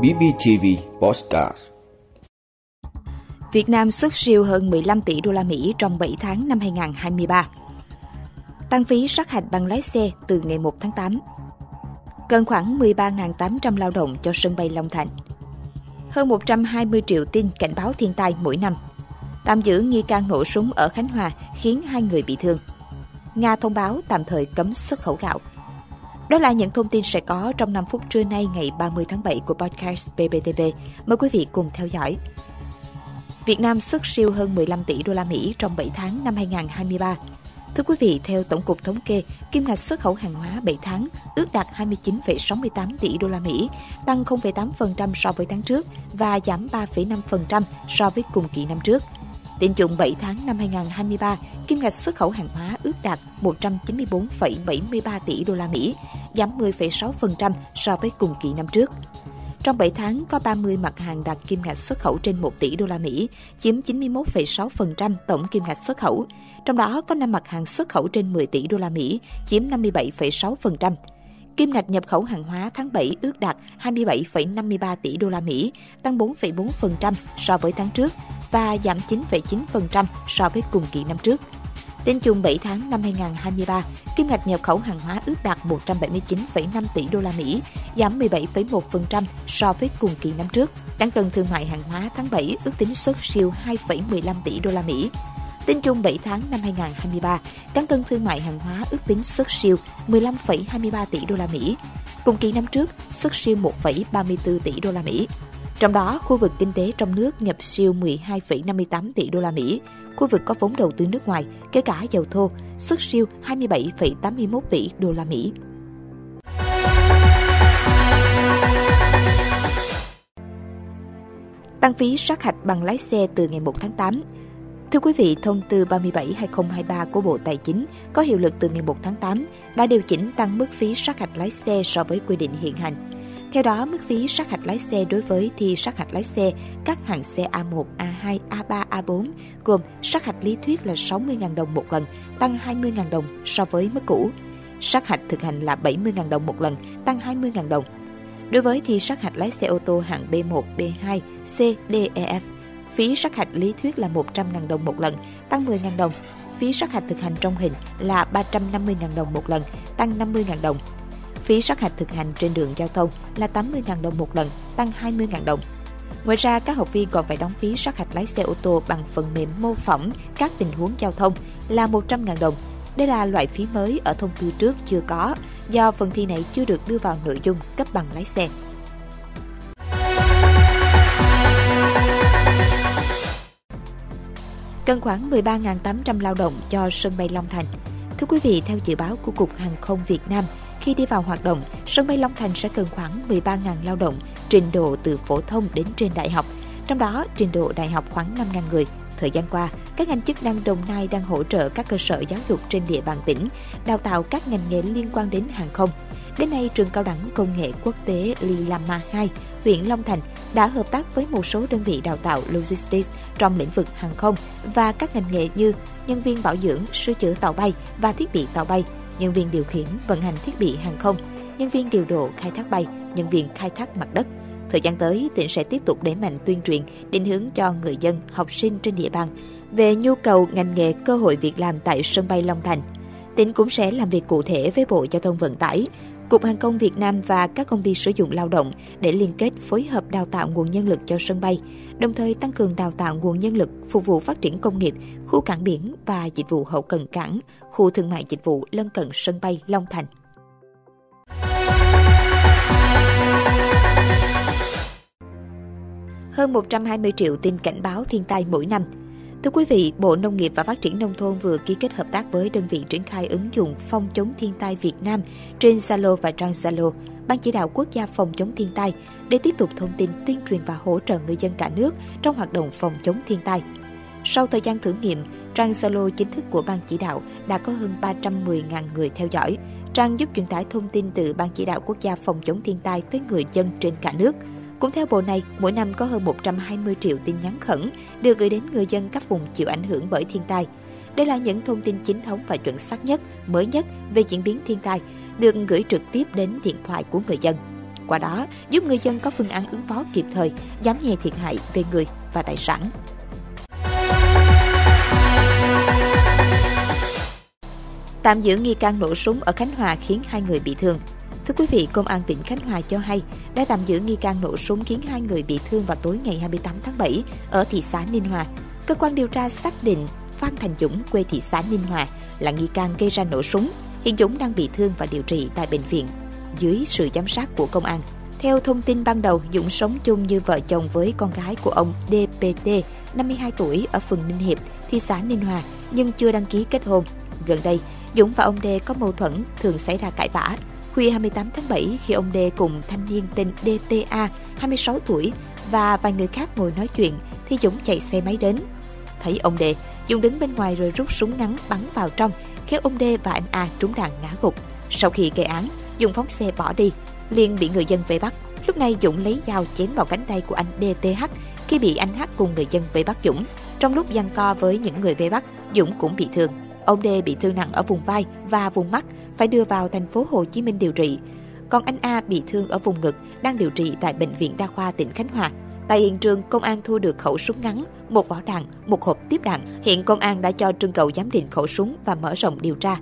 BBTV Postcard Việt Nam xuất siêu hơn 15 tỷ đô la Mỹ trong 7 tháng năm 2023. Tăng phí sát hạch bằng lái xe từ ngày 1 tháng 8. Cần khoảng 13.800 lao động cho sân bay Long Thành. Hơn 120 triệu tin cảnh báo thiên tai mỗi năm. Tạm giữ nghi can nổ súng ở Khánh Hòa khiến hai người bị thương. Nga thông báo tạm thời cấm xuất khẩu gạo. Đó là những thông tin sẽ có trong 5 phút trưa nay ngày 30 tháng 7 của podcast BBTV. Mời quý vị cùng theo dõi. Việt Nam xuất siêu hơn 15 tỷ đô la Mỹ trong 7 tháng năm 2023. Thưa quý vị, theo Tổng cục Thống kê, kim ngạch xuất khẩu hàng hóa 7 tháng ước đạt 29,68 tỷ đô la Mỹ, tăng 0,8% so với tháng trước và giảm 3,5% so với cùng kỳ năm trước – Tính chung 7 tháng năm 2023, kim ngạch xuất khẩu hàng hóa ước đạt 194,73 tỷ đô la Mỹ, giảm 10,6% so với cùng kỳ năm trước. Trong 7 tháng, có 30 mặt hàng đạt kim ngạch xuất khẩu trên 1 tỷ đô la Mỹ, chiếm 91,6% tổng kim ngạch xuất khẩu. Trong đó có 5 mặt hàng xuất khẩu trên 10 tỷ đô la Mỹ, chiếm 57,6%. Kim ngạch nhập khẩu hàng hóa tháng 7 ước đạt 27,53 tỷ đô la Mỹ, tăng 4,4% so với tháng trước và giảm 9,9% so với cùng kỳ năm trước. Tính chung 7 tháng năm 2023, kim ngạch nhập khẩu hàng hóa ước đạt 179,5 tỷ đô la Mỹ, giảm 17,1% so với cùng kỳ năm trước. Cán cân thương mại hàng hóa tháng 7 ước tính xuất siêu 2,15 tỷ đô la Mỹ, Tính chung 7 tháng năm 2023, cán cân thương mại hàng hóa ước tính xuất siêu 15,23 tỷ đô la Mỹ. Cùng kỳ năm trước, xuất siêu 1,34 tỷ đô la Mỹ. Trong đó, khu vực kinh tế trong nước nhập siêu 12,58 tỷ đô la Mỹ, khu vực có vốn đầu tư nước ngoài, kể cả dầu thô, xuất siêu 27,81 tỷ đô la Mỹ. Tăng phí sát hạch bằng lái xe từ ngày 1 tháng 8. Thưa quý vị, thông tư 37-2023 của Bộ Tài chính có hiệu lực từ ngày 1 tháng 8 đã điều chỉnh tăng mức phí sát hạch lái xe so với quy định hiện hành. Theo đó, mức phí sát hạch lái xe đối với thi sát hạch lái xe các hạng xe A1, A2, A3, A4 gồm sát hạch lý thuyết là 60.000 đồng một lần, tăng 20.000 đồng so với mức cũ. Sát hạch thực hành là 70.000 đồng một lần, tăng 20.000 đồng. Đối với thi sát hạch lái xe ô tô hạng B1, B2, C, D, E, F, phí sát hạch lý thuyết là 100.000 đồng một lần, tăng 10.000 đồng. Phí sát hạch thực hành trong hình là 350.000 đồng một lần, tăng 50.000 đồng. Phí sát hạch thực hành trên đường giao thông là 80.000 đồng một lần, tăng 20.000 đồng. Ngoài ra, các học viên còn phải đóng phí sát hạch lái xe ô tô bằng phần mềm mô phỏng các tình huống giao thông là 100.000 đồng. Đây là loại phí mới ở thông tư trước chưa có, do phần thi này chưa được đưa vào nội dung cấp bằng lái xe. Cần khoảng 13.800 lao động cho sân bay Long Thành. Thưa quý vị, theo dự báo của Cục Hàng không Việt Nam, khi đi vào hoạt động, sân bay Long Thành sẽ cần khoảng 13.000 lao động trình độ từ phổ thông đến trên đại học, trong đó trình độ đại học khoảng 5.000 người. Thời gian qua, các ngành chức năng Đồng Nai đang hỗ trợ các cơ sở giáo dục trên địa bàn tỉnh đào tạo các ngành nghề liên quan đến hàng không. Đến nay, trường cao đẳng công nghệ quốc tế Lilama 2, huyện Long Thành đã hợp tác với một số đơn vị đào tạo logistics trong lĩnh vực hàng không và các ngành nghề như nhân viên bảo dưỡng, sửa chữa tàu bay và thiết bị tàu bay, nhân viên điều khiển, vận hành thiết bị hàng không, nhân viên điều độ khai thác bay, nhân viên khai thác mặt đất. Thời gian tới, tỉnh sẽ tiếp tục đẩy mạnh tuyên truyền, định hướng cho người dân, học sinh trên địa bàn về nhu cầu ngành nghề cơ hội việc làm tại sân bay Long Thành. Tỉnh cũng sẽ làm việc cụ thể với Bộ Giao thông Vận tải, Cục Hàng không Việt Nam và các công ty sử dụng lao động để liên kết phối hợp đào tạo nguồn nhân lực cho sân bay, đồng thời tăng cường đào tạo nguồn nhân lực phục vụ phát triển công nghiệp, khu cảng biển và dịch vụ hậu cần cảng, khu thương mại dịch vụ lân cận sân bay Long Thành. Hơn 120 triệu tin cảnh báo thiên tai mỗi năm – Thưa quý vị, Bộ Nông nghiệp và Phát triển Nông thôn vừa ký kết hợp tác với đơn vị triển khai ứng dụng phòng chống thiên tai Việt Nam trên Zalo và trang Zalo, Ban chỉ đạo quốc gia phòng chống thiên tai để tiếp tục thông tin tuyên truyền và hỗ trợ người dân cả nước trong hoạt động phòng chống thiên tai. Sau thời gian thử nghiệm, trang Zalo chính thức của Ban chỉ đạo đã có hơn 310.000 người theo dõi. Trang giúp truyền tải thông tin từ Ban chỉ đạo quốc gia phòng chống thiên tai tới người dân trên cả nước – cũng theo bộ này, mỗi năm có hơn 120 triệu tin nhắn khẩn được gửi đến người dân các vùng chịu ảnh hưởng bởi thiên tai. Đây là những thông tin chính thống và chuẩn xác nhất, mới nhất về diễn biến thiên tai, được gửi trực tiếp đến điện thoại của người dân. qua đó giúp người dân có phương án ứng phó kịp thời, giảm nhẹ thiệt hại về người và tài sản. Tạm giữ nghi can nổ súng ở Khánh Hòa khiến hai người bị thương. Thưa quý vị, Công an tỉnh Khánh Hòa cho hay đã tạm giữ nghi can nổ súng khiến hai người bị thương vào tối ngày 28 tháng 7 ở thị xã Ninh Hòa. Cơ quan điều tra xác định Phan Thành Dũng quê thị xã Ninh Hòa là nghi can gây ra nổ súng. Hiện Dũng đang bị thương và điều trị tại bệnh viện dưới sự giám sát của công an. Theo thông tin ban đầu, Dũng sống chung như vợ chồng với con gái của ông DPD, 52 tuổi ở phường Ninh Hiệp, thị xã Ninh Hòa, nhưng chưa đăng ký kết hôn. Gần đây, Dũng và ông D có mâu thuẫn, thường xảy ra cãi vã. Khuya 28 tháng 7, khi ông D cùng thanh niên tên DTA, 26 tuổi, và vài người khác ngồi nói chuyện, thì Dũng chạy xe máy đến. Thấy ông D, Dũng đứng bên ngoài rồi rút súng ngắn bắn vào trong, khiến ông D và anh A trúng đạn ngã gục. Sau khi gây án, Dũng phóng xe bỏ đi, liền bị người dân vây bắt. Lúc này Dũng lấy dao chém vào cánh tay của anh DTH khi bị anh H cùng người dân vây bắt Dũng. Trong lúc giằng co với những người vây bắt, Dũng cũng bị thương. Ông D bị thương nặng ở vùng vai và vùng mắt, phải đưa vào thành phố Hồ Chí Minh điều trị. Còn anh A bị thương ở vùng ngực, đang điều trị tại Bệnh viện Đa khoa tỉnh Khánh Hòa. Tại hiện trường, công an thu được khẩu súng ngắn, một vỏ đạn, một hộp tiếp đạn. Hiện công an đã cho trưng cầu giám định khẩu súng và mở rộng điều tra.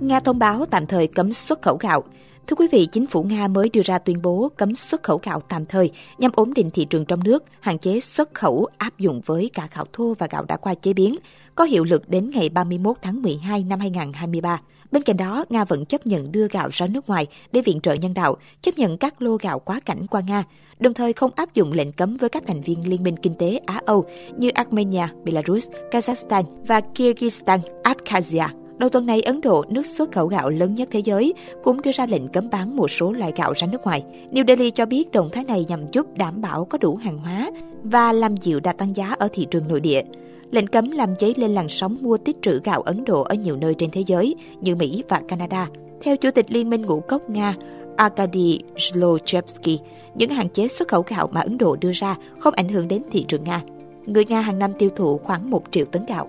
Nga thông báo tạm thời cấm xuất khẩu gạo. Thưa quý vị, chính phủ Nga mới đưa ra tuyên bố cấm xuất khẩu gạo tạm thời nhằm ổn định thị trường trong nước, hạn chế xuất khẩu áp dụng với cả gạo thô và gạo đã qua chế biến, có hiệu lực đến ngày 31 tháng 12 năm 2023. Bên cạnh đó, Nga vẫn chấp nhận đưa gạo ra nước ngoài để viện trợ nhân đạo, chấp nhận các lô gạo quá cảnh qua Nga, đồng thời không áp dụng lệnh cấm với các thành viên Liên minh Kinh tế Á-Âu như Armenia, Belarus, Kazakhstan và Kyrgyzstan, Abkhazia. Đầu tuần này, Ấn Độ, nước xuất khẩu gạo lớn nhất thế giới, cũng đưa ra lệnh cấm bán một số loại gạo ra nước ngoài. New Delhi cho biết động thái này nhằm giúp đảm bảo có đủ hàng hóa và làm dịu đà tăng giá ở thị trường nội địa. Lệnh cấm làm dấy lên làn sóng mua tích trữ gạo Ấn Độ ở nhiều nơi trên thế giới như Mỹ và Canada. Theo Chủ tịch Liên minh ngũ cốc Nga Arkady Zlochevsky, những hạn chế xuất khẩu gạo mà Ấn Độ đưa ra không ảnh hưởng đến thị trường Nga. Người Nga hàng năm tiêu thụ khoảng 1 triệu tấn gạo.